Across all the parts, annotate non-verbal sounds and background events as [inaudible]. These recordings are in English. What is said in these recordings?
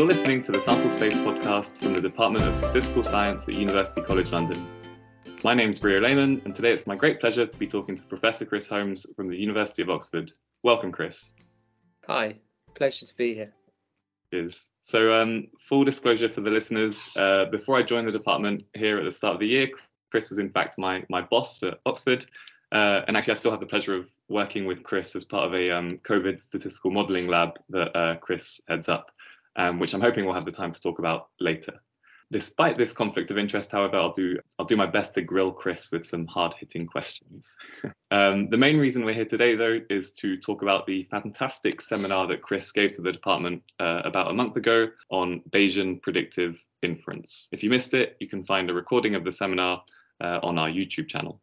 You're listening to the Sample Space podcast from the Department of Statistical Science at University College London. My name is Brieuc Lehmann, and today it's my great pleasure to be talking to Professor Chris Holmes from the University of Oxford. Welcome, Chris. Hi, pleasure to be here. Is so. Um, full disclosure for the listeners: uh, before I joined the department here at the start of the year, Chris was in fact my my boss at Oxford, uh, and actually I still have the pleasure of working with Chris as part of a um, COVID statistical modelling lab that uh, Chris heads up, um, which I'm hoping we'll have the time to talk about later. Despite this conflict of interest, however, I'll do I'll do my best to grill Chris with some hard-hitting questions. [laughs] um, the main reason we're here today, though, is to talk about the fantastic seminar that Chris gave to the department uh, about a month ago on Bayesian predictive inference. If you missed it, you can find a recording of the seminar uh, on our YouTube channel.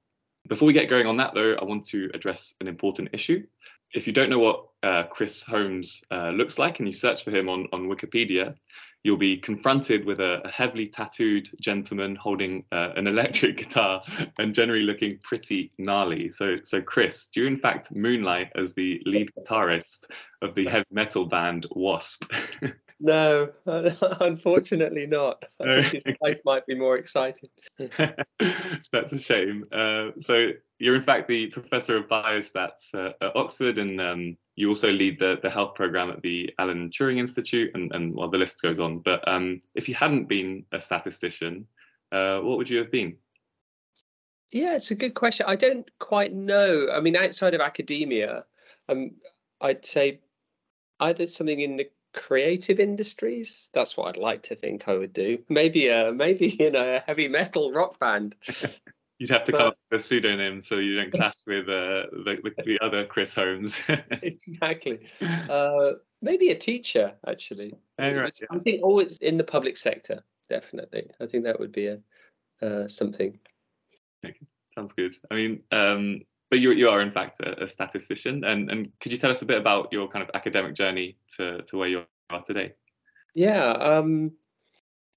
Before we get going on that, though, I want to address an important issue. If you don't know what uh, Chris Holmes uh, looks like and you search for him on, on Wikipedia, you'll be confronted with a, a heavily tattooed gentleman holding uh, an electric [laughs] guitar and generally looking pretty gnarly. So, so Chris, do you in fact moonlight as the lead guitarist of the heavy metal band Wasp? [laughs] No, [laughs] unfortunately not. I think his life might be more exciting. [laughs] That's a shame. Uh, so you're in fact the professor of biostats uh, at Oxford, and um, you also lead the, the health program at the Alan Turing Institute, and, and well, the list goes on. But um, if you hadn't been a statistician, uh, what would you have been? Yeah, it's a good question. I don't quite know. I mean, outside of academia, um, I'd say either something in the creative industries. That's what I'd like to think I would do. Maybe a maybe [laughs] in a heavy metal rock band. [laughs] You'd have to but, come up with a pseudonym so you don't [laughs] clash with uh, the, the, the other Chris Holmes. exactly. Uh, maybe a teacher, actually. Oh, right, yeah. I think always in the public sector, definitely. I think that would be a uh, something. Okay. Sounds good. I mean, um, but you you are in fact a, a, statistician, and and could you tell us a bit about your kind of academic journey to to where you are today? Yeah. Um,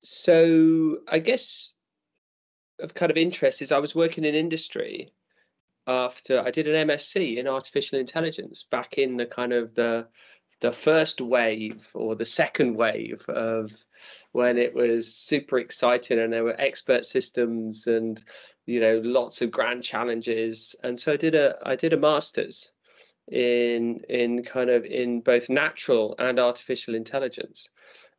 so I guess of kind of interest is I was working in industry after I did an MSc in artificial intelligence back in the kind of the the first wave or the second wave of when it was super exciting and there were expert systems and you know lots of grand challenges. And so i did a i did a masters in in kind of in both natural and artificial intelligence.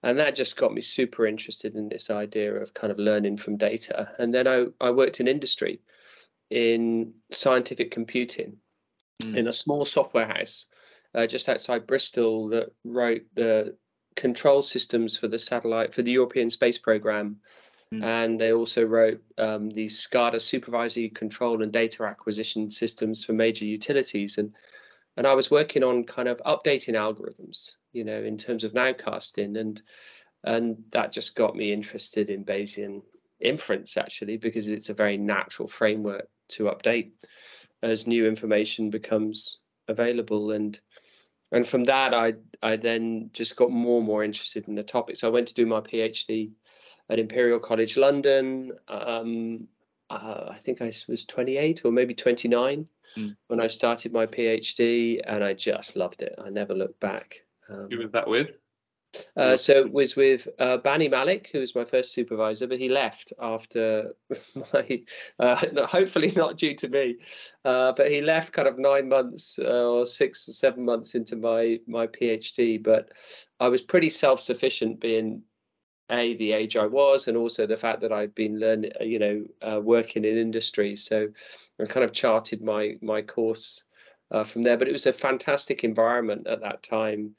And that just got me super interested in this idea of kind of learning from data. And then i, I worked in industry in scientific computing mm. in a small software house uh, just outside bristol that wrote the control systems for the satellite for the european space program Mm. And they also wrote um, these SCADA supervisory control and data acquisition systems for major utilities. And and I was working on kind of updating algorithms, you know, in terms of nowcasting, and and that just got me interested in Bayesian inference actually because it's a very natural framework to update as new information becomes available and and from that I I then just got more and more interested in the topic. So I went to do my PhD at Imperial College London. Um, uh, I think I was 28 or maybe 29 mm. when I started my PhD, and I just loved it. I never looked back. Um, Who was that with? Uh, so it was with uh, Bani Mallick, who was my first supervisor, but he left after [laughs] my, uh, [laughs] hopefully not due to me, uh, but he left kind of nine months uh, or six or seven months into my my PhD. But I was pretty self sufficient, being a the age I was, and also the fact that I'd been learning, uh, you know, uh, working in industry. So I kind of charted my my course uh, from there. But it was a fantastic environment at that time.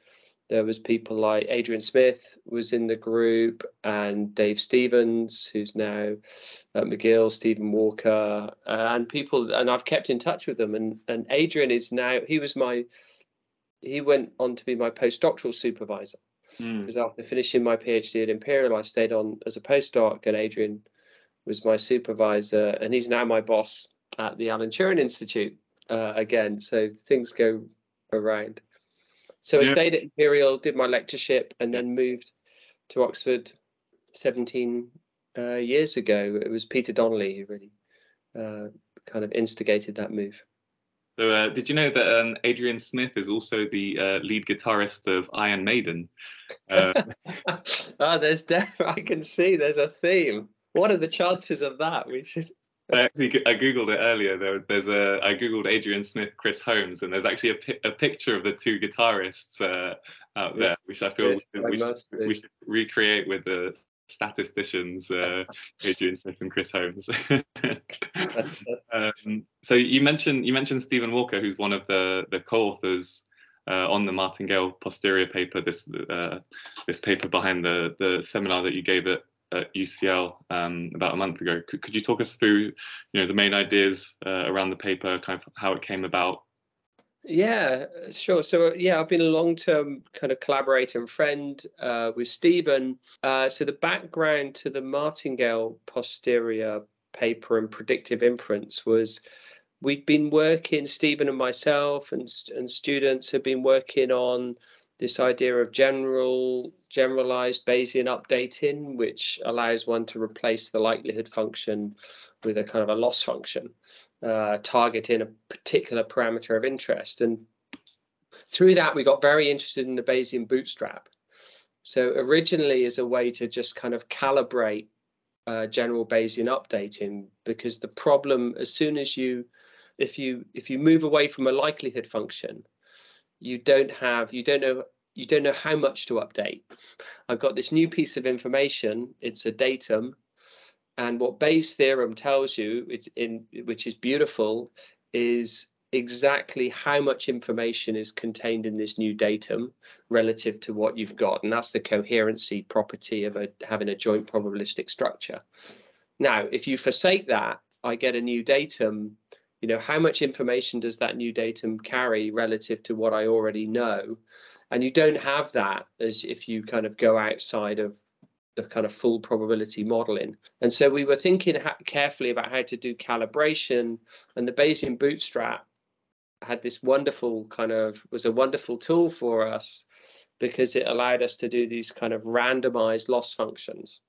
There was people like Adrian Smith was in the group, and Dave Stephens, who's now at McGill, Stephen Walker, uh, and people. And I've kept in touch with them. And and Adrian is now he was my he went on to be my postdoctoral supervisor because mm. after finishing my PhD at Imperial, I stayed on as a postdoc, and Adrian was my supervisor, and he's now my boss at the Alan Turing Institute uh, again. So things go around. So yeah. I stayed at Imperial, did my lectureship, and then moved to Oxford 17 uh, years ago. It was Peter Donnelly who really uh, kind of instigated that move. So, uh, did you know that um, Adrian Smith is also the uh, lead guitarist of Iron Maiden? Uh, oh, [laughs] there's def- I can see there's a theme. What are the chances of that? We should. I actually I googled it earlier. There, there's a I googled Adrian Smith, Chris Holmes, and there's actually a, a picture of the two guitarists uh, out there, which I feel yeah, we, should, we, should, recreate with the statisticians, uh, Adrian Smith and Chris Holmes. [laughs] um, so you mentioned you mentioned Stephen Walker, who's one of the the co-authors uh, on the Martingale posterior paper. This uh, this paper behind the the seminar that you gave at, at UCL um, about a month ago. Could, could you talk us through, you know, the main ideas uh, around the paper, kind of how it came about, yeah, sure. So uh, yeah, I've been a long-term kind of collaborator and friend uh, with Stephen. Uh, so the background to the Martingale posterior paper and predictive inference was we'd been working, Stephen and myself and and students have been working on this idea of general generalized Bayesian updating, which allows one to replace the likelihood function with a kind of a loss function uh, targeting a particular parameter of interest. And through that, we got very interested in the Bayesian bootstrap. So originally as a way to just kind of calibrate uh, general Bayesian updating, because the problem, as soon as you, if you if you move away from a likelihood function, you don't have you don't know you don't know how much to update. I've got this new piece of information. It's a datum, and what Bayes' theorem tells you, in, which is beautiful, is exactly how much information is contained in this new datum relative to what you've got. And that's the coherency property of a, having a joint probabilistic structure. Now, if you forsake that, I get a new datum. You know, how much information does that new datum carry relative to what I already know? And you don't have that as if you kind of go outside of the kind of full probability modeling. And so we were thinking carefully about how to do calibration, and the Bayesian Bootstrap had this wonderful kind of was a wonderful tool for us because it allowed us to do these kind of randomized loss functions.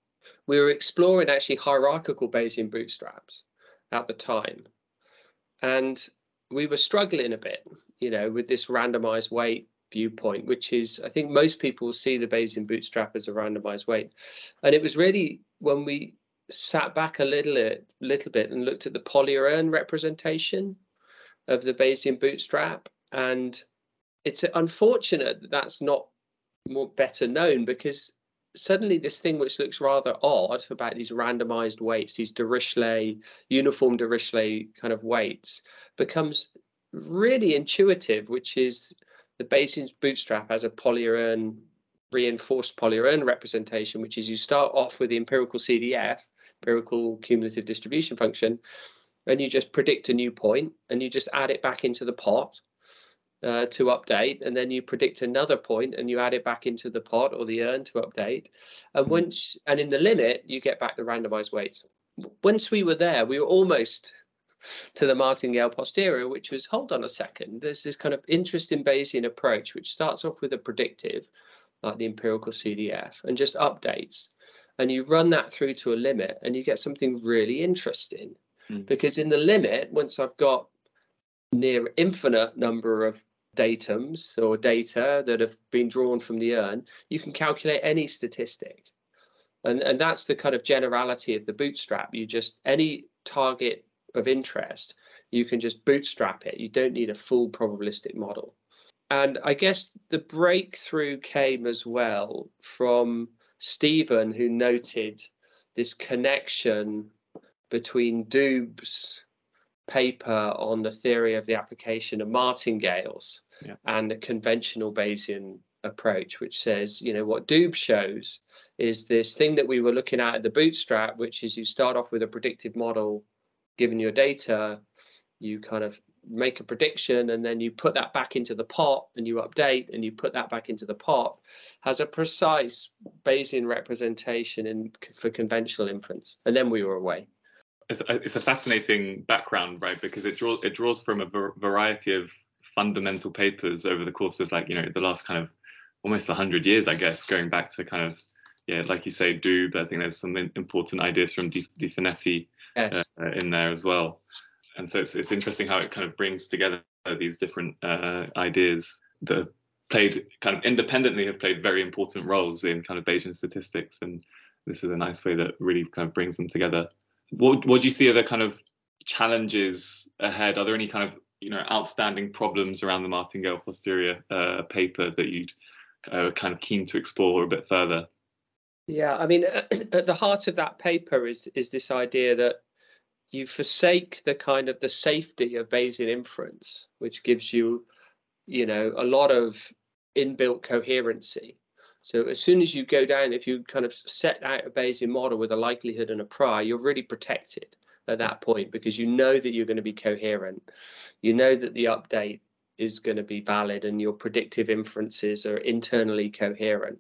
We were exploring actually hierarchical Bayesian bootstraps at the time. And we were struggling a bit, you know, with this randomized weight viewpoint, which is I think most people see the Bayesian bootstrap as a randomized weight. And it was really when we sat back a little, little bit and looked at the Pólya urn representation of the Bayesian bootstrap. And it's unfortunate that that's not more better known because suddenly this thing which looks rather odd about these randomized weights, these Dirichlet, uniform Dirichlet kind of weights, becomes really intuitive, which is the Bayesian bootstrap has a Pólya urn reinforced Pólya urn representation, which is you start off with the empirical CDF, empirical cumulative distribution function, and you just predict a new point and you just add it back into the pot uh, to update, and then you predict another point and you add it back into the pot or the urn to update. And hmm. once and in the limit, you get back the randomized weights. Once we were there, we were almost to the martingale posterior, which was hold on a second, there's this kind of interesting Bayesian approach, which starts off with a predictive, like the empirical CDF, and just updates. And you run that through to a limit, and you get something really interesting. Mm. Because in the limit, once I've got near infinite number of datums or data that have been drawn from the urn, you can calculate any statistic. And, and that's the kind of generality of the bootstrap. You just, any target of interest, you can just bootstrap it. You don't need a full probabilistic model. And I guess the breakthrough came as well from Stephen, who noted this connection between Doob's paper on the theory of the application of martingales yeah. and the conventional Bayesian approach, which says, you know, what Doob shows is this thing that we were looking at at the bootstrap, which is you start off with a predictive model given your data, you kind of make a prediction and then you put that back into the pot and you update and you put that back into the pot has a precise Bayesian representation in for conventional inference. And then we were away. It's a, it's a fascinating background, right? Because it draws it draws from a variety of fundamental papers over the course of like you know the last kind of almost 100 years i guess going back to kind of yeah like you say Doob i think there's some important ideas from Di, Di yeah. uh, in there as well. And so it's, it's interesting how it kind of brings together these different uh, ideas that played kind of independently have played very important roles in kind of Bayesian statistics. And this is a nice way that really kind of brings them together. What, what do you see are the kind of challenges ahead? Are there any kind of you know outstanding problems around the martingale posterior uh, paper that you'd uh, kind of keen to explore a bit further? Yeah, I mean, [clears throat] at the heart of that paper is is this idea that you forsake the kind of the safety of Bayesian inference, which gives you, you know, a lot of inbuilt coherency. So as soon as you go down, if you kind of set out a Bayesian model with a likelihood and a prior, you're really protected at that point because you know that you're going to be coherent. You know that the update is going to be valid and your predictive inferences are internally coherent.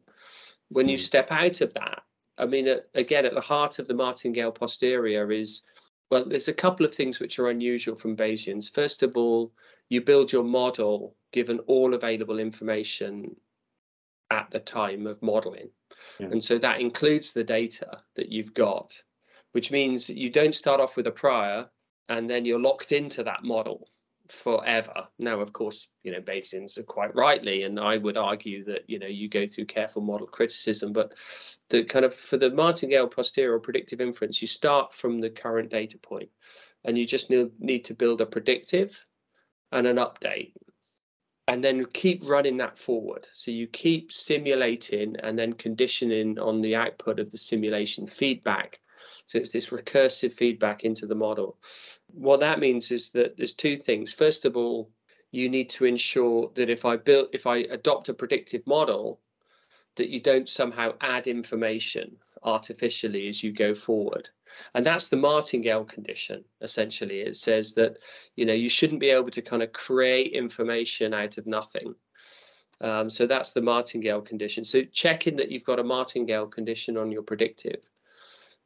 When you hmm. step out of that, I mean, again, at the heart of the martingale posterior is well, there's a couple of things which are unusual from Bayesians. First of all, you build your model given all available information at the time of modeling. Yeah. And so that includes the data that you've got, which means you don't start off with a prior and then you're locked into that model forever. Now, of course, you know, Bayesians are quite rightly, and I would argue that, you know, you go through careful model criticism, but the kind of for the martingale posterior predictive inference, you start from the current data point and you just need, need to build a predictive and an update and then keep running that forward. So you keep simulating and then conditioning on the output of the simulation feedback. So it's this recursive feedback into the model what that means is that there's two things. First of all, you need to ensure that if I build, if I adopt a predictive model, that you don't somehow add information artificially as you go forward. And that's the martingale condition, essentially. It says that, you know, you shouldn't be able to kind of create information out of nothing. Um, so that's the martingale condition. So checking that you've got a martingale condition on your predictive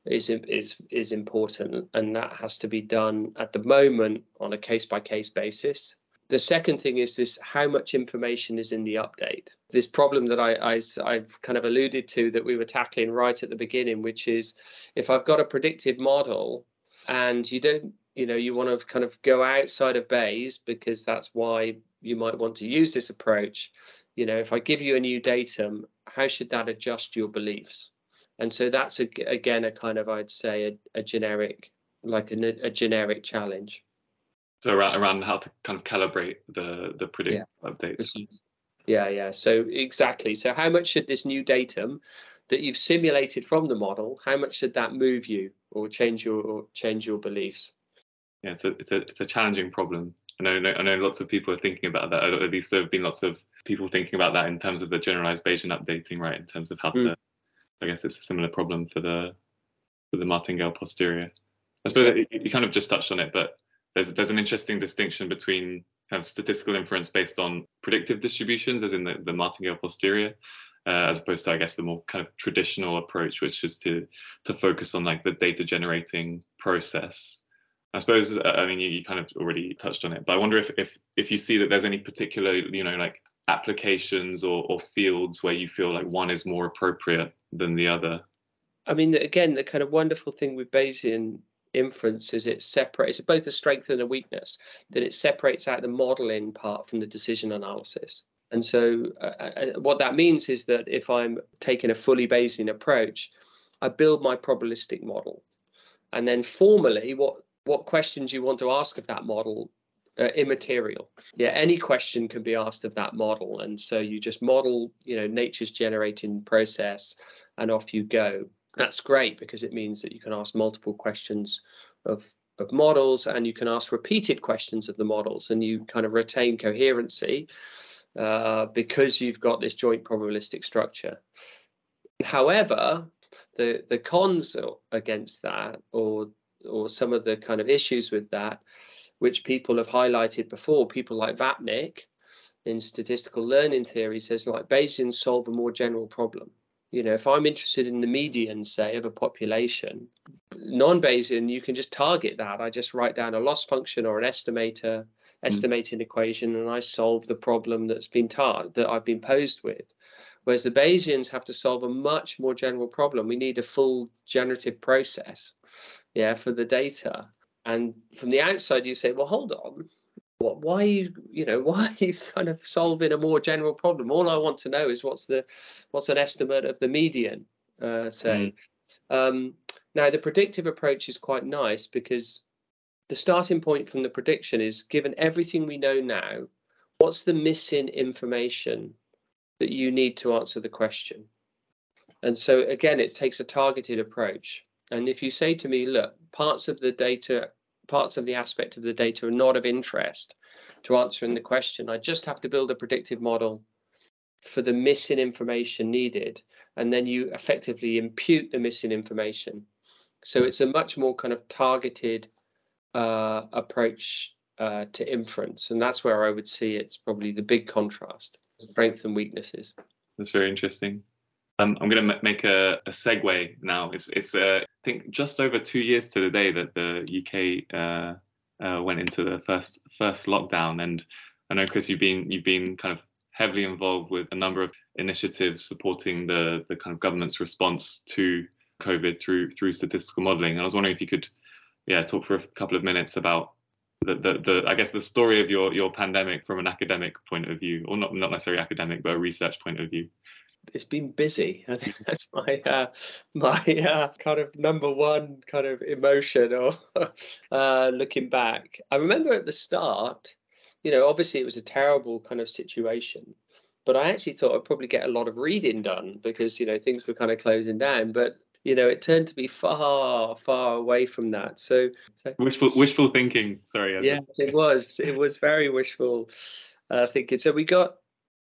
is is is important, and that has to be done at the moment on a case by case basis. The second thing is this: how much information is in the update? This problem that I, I I've kind of alluded to that we were tackling right at the beginning, which is if I've got a predictive model and you don't you know you want to kind of go outside of Bayes because that's why you might want to use this approach you know if i give you a new datum how should that adjust your beliefs and so that's a, again a kind of I'd say a, a generic like a, a, generic challenge. So around around how to kind of calibrate the the predict yeah. updates. Yeah, yeah. So exactly. So how much should this new datum that you've simulated from the model, how much should that move you or change your or change your beliefs? Yeah, it's a it's a it's a challenging problem. I know I know lots of people are thinking about that. At least there have been lots of people thinking about that in terms of the generalized Bayesian updating, right? In terms of how mm. I guess it's a similar problem for the for the martingale posterior. I suppose you kind of just touched on it, but there's there's an interesting distinction between kind of statistical inference based on predictive distributions, as in the, the martingale posterior, uh, as opposed to I guess the more kind of traditional approach, which is to to focus on like the data generating process. I suppose uh, I mean you, you kind of already touched on it, but I wonder if if if you see that there's any particular you know like applications or, or fields where you feel like one is more appropriate than the other? I mean, again, the kind of wonderful thing with Bayesian inference is it separates both a strength and a weakness, that it separates out the modeling part from the decision analysis. And so, uh, uh, what that means is that if I'm taking a fully Bayesian approach, I build my probabilistic model. And then, formally, what, what questions you want to ask of that model uh, immaterial. Yeah, any question can be asked of that model, and so you just model, you know, nature's generating process, and off you go. That's great because it means that you can ask multiple questions of of models, and you can ask repeated questions of the models, and you kind of retain coherency uh, because you've got this joint probabilistic structure. However, the the cons against that, or or some of the kind of issues with that which people have highlighted before. People like Vapnik in statistical learning theory says like Bayesians solve a more general problem. You know, if I'm interested in the median, say, of a population, non-Bayesian, you can just target that. I just write down a loss function or an estimator, mm. estimating equation, and I solve the problem that's been tar- that I've been posed with. Whereas the Bayesians have to solve a much more general problem. We need a full generative process, yeah, for the data. And from the outside, you say, well, hold on. what why you you know [laughs] why are you kind of solving a more general problem all i want to know is what's the what's an estimate of the median uh, say mm. um, now the predictive approach is quite nice because the starting point from the prediction is given everything we know now what's the missing information that you need to answer the question and so again it takes a targeted approach and if you say to me look parts of the data parts of the aspect of the data are not of interest to answering the question. I just have to build a predictive model for the missing information needed, and then you effectively impute the missing information. So it's a much more kind of targeted uh, approach uh, to inference, and that's where I would see it's probably the big contrast, strengths and weaknesses. That's very interesting. Um, I'm going to make a, a segue now. It's it's uh, I think just over two years to the day that the UK uh, uh, went into the first first lockdown, and I know Chris, you've been you've been kind of heavily involved with a number of initiatives supporting the the kind of government's response to COVID through through statistical modelling. And I was wondering if you could, yeah, talk for a couple of minutes about the, the, the I guess the story of your your pandemic from an academic point of view, or not not necessarily academic, but a research point of view it's been busy. I think [laughs] that's my uh, my uh, kind of number one kind of emotion or [laughs] uh, looking back. I remember at the start, you know, obviously it was a terrible kind of situation, but I actually thought I'd probably get a lot of reading done because you know things were kind of closing down. But you know, it turned to be far, far away from that. So, so wishful, wishful thinking. Sorry. I yeah, just... it was. It was very wishful uh, thinking. So we got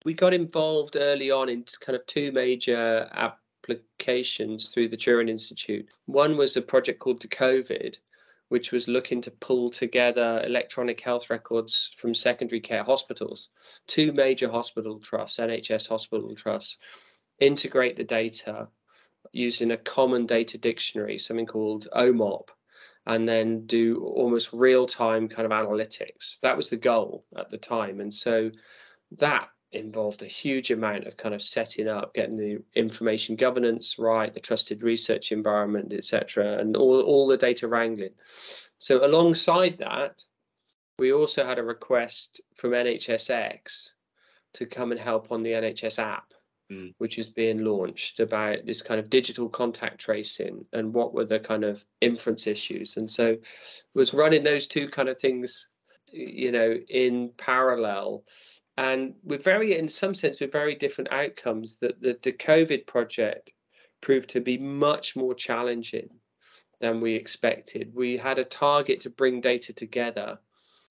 we got involved early on in kind of two major applications through the Turing Institute. One was a project called Decovid, which was looking to pull together electronic health records from secondary care hospitals, two major hospital trusts, NHS hospital trusts, integrate the data using a common data dictionary, something called OMOP, and then do almost real time kind of analytics. That was the goal at the time. And so that involved a huge amount of kind of setting up, getting the information governance right, the trusted research environment, etc., and all, all the data wrangling. So alongside that, we also had a request from NHSX to come and help on the NHS app, mm. which is being launched about this kind of digital contact tracing and what were the kind of inference issues. And so was running those two kind of things, you know, in parallel and with very, in some sense, with very different outcomes. That the, the COVID project proved to be much more challenging than we expected. We had a target to bring data together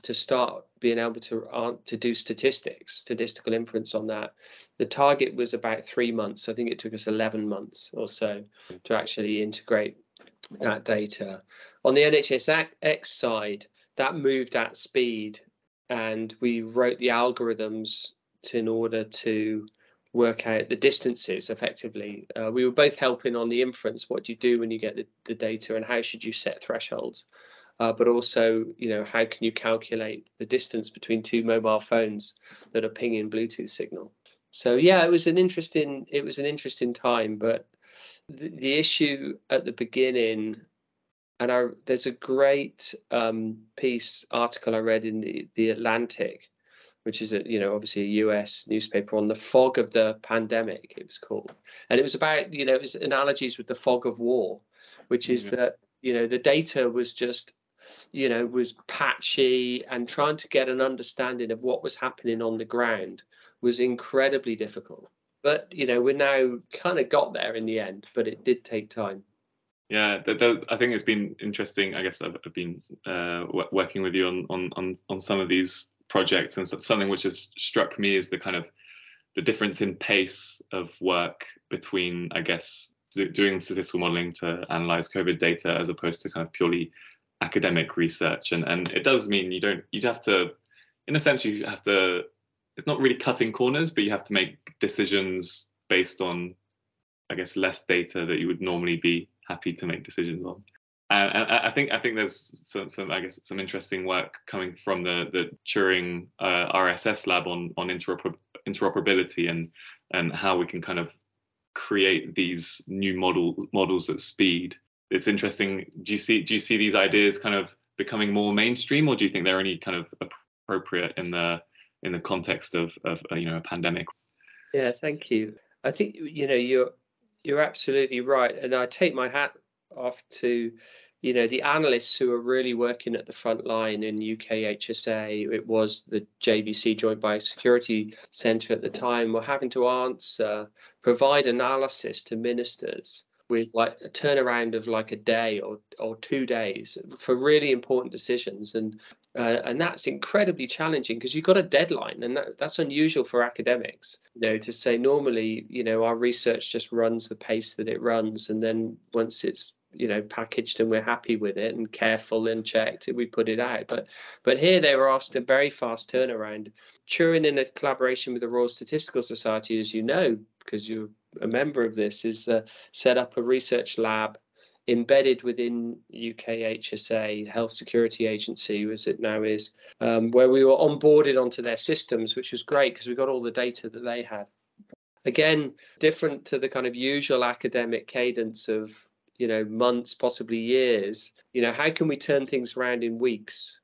to start being able to uh, to do statistics, statistical inference on that. The target was about three months. I think it took us 11 months or so to actually integrate that data. On the NHSX side, that moved at speed and we wrote the algorithms to, in order to work out the distances effectively. Uh, we were both helping on the inference. What do you do when you get the, the data, and how should you set thresholds? Uh, but also, you know, how can you calculate the distance between two mobile phones that are pinging Bluetooth signal? So yeah, it was an interesting it was an interesting time, but the, the issue at the beginning and I, there's a great um, piece article I read in the, the Atlantic, which is a you know obviously a US newspaper on the fog of the pandemic. It was called, and it was about you know it was analogies with the fog of war, which is mm-hmm. that you know the data was just you know was patchy and trying to get an understanding of what was happening on the ground was incredibly difficult. But you know we're now kind of got there in the end, but it did take time. Yeah, that, that, I think it's been interesting. I guess I've, I've been uh, working with you on, on on on some of these projects, and something which has struck me is the kind of the difference in pace of work between, I guess, doing statistical modeling to analyze COVID data as opposed to kind of purely academic research. And and it does mean you don't you'd have to, in a sense, you have to. It's not really cutting corners, but you have to make decisions based on, I guess, less data that you would normally be happy to make decisions on. And, and I think I think there's some, some I guess some interesting work coming from the the Turing uh, RSS lab on on interoper- interoperability and and how we can kind of create these new model models at speed. It's interesting. Do you see do you see these ideas kind of becoming more mainstream, or do you think they're only kind of appropriate in the in the context of of uh, you know a pandemic. Yeah, thank you. I think you know you're you're absolutely right, and I take my hat off to you know the analysts who are really working at the front line in UK HSA. It was the JBC Joint Biosecurity Centre at the time were having to answer, uh, provide analysis to ministers with like a turnaround of like a day or or two days for really important decisions and uh, and that's incredibly challenging because you've got a deadline and that, that's unusual for academics you know to say normally you know our research just runs the pace that it runs and then once it's you know packaged and we're happy with it and careful and checked we put it out. But but here they were asked a very fast turnaround. Turing in a collaboration with the royal statistical society as you know because you're a member of this is uh, set up a research lab embedded within UK HSA Health Security Agency, as it now is, um, where we were onboarded onto their systems, which was great because we got all the data that they had. Again, different to the kind of usual academic cadence of you know months, possibly years. You know, how can we turn things around in weeks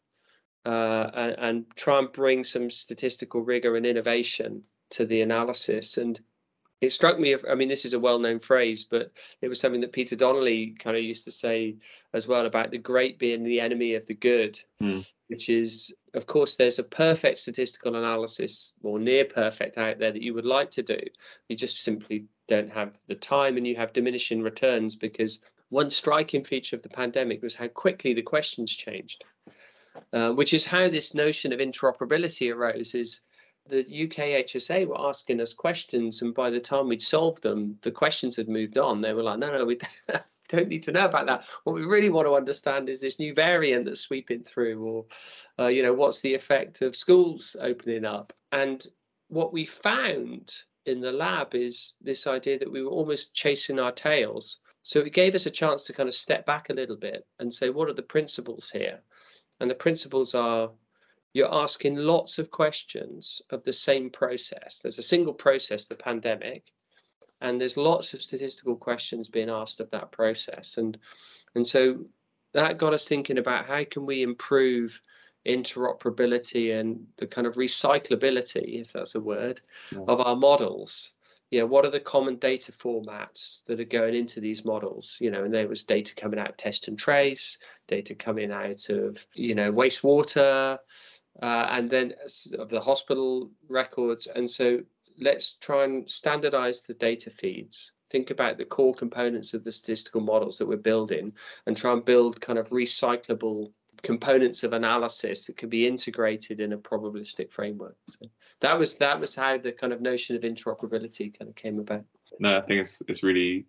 uh, and, and try and bring some statistical rigor and innovation to the analysis and it struck me i mean this is a well-known phrase but it was something that peter donnelly kind of used to say as well about the great being the enemy of the good mm. which is of course there's a perfect statistical analysis or near perfect out there that you would like to do you just simply don't have the time and you have diminishing returns because one striking feature of the pandemic was how quickly the questions changed uh, which is how this notion of interoperability arose is the UK HSA were asking us questions, and by the time we'd solved them, the questions had moved on. They were like, no, no, we [laughs] don't need to know about that. What we really want to understand is this new variant that's sweeping through, or, uh, you know, what's the effect of schools opening up? And what we found in the lab is this idea that we were almost chasing our tails. So it gave us a chance to kind of step back a little bit and say, what are the principles here? And the principles are you're asking lots of questions of the same process. There's a single process, the pandemic, and there's lots of statistical questions being asked of that process. And and so that got us thinking about how can we improve interoperability and the kind of recyclability, if that's a word, yeah. of our models. Yeah, what are the common data formats that are going into these models? You know, and there was data coming out of test and trace, data coming out of, you know, wastewater, uh, and then of the hospital records. And so let's try and standardize the data feeds. Think about the core components of the statistical models that we're building and try and build kind of recyclable components of analysis that could be integrated in a probabilistic framework. So that was that was how the kind of notion of interoperability kind of came about. No, I think it's it's really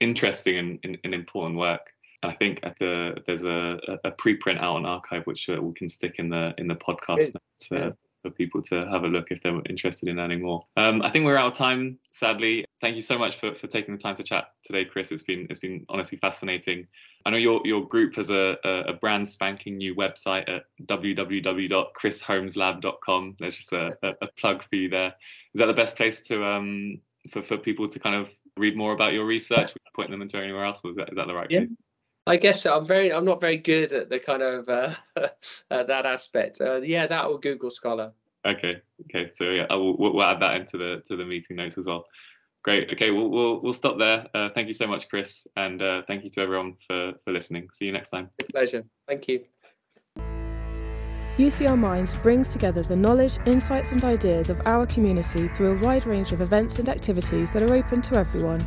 interesting and, and, and important work. I think the, there's a, a preprint out on arXiv which uh, we can stick in the in the podcast notes, uh, for people to have a look if they're interested in learning more. Um, I think we're out of time, sadly. Thank you so much for, for taking the time to chat today, Chris. It's been it's been honestly fascinating. I know your your group has a, a, a brand spanking new website at www.chrisholmeslab.com. There's just a, a, plug for you there. Is that the best place to um for, for people to kind of read more about your research? Point them into anywhere else, or is that is that the right yeah. place? I guess I'm very I'm not very good at the kind of uh, [laughs] uh, that aspect. Uh, yeah, that or Google Scholar. Okay, okay. So yeah, will, we'll add that into the to the meeting notes as well. Great. Okay, we'll we'll, we'll stop there. Uh, thank you so much, Chris, and uh, thank you to everyone for for listening. See you next time. pleasure. Thank you. UCL Minds brings together the knowledge, insights, and ideas of our community through a wide range of events and activities that are open to everyone.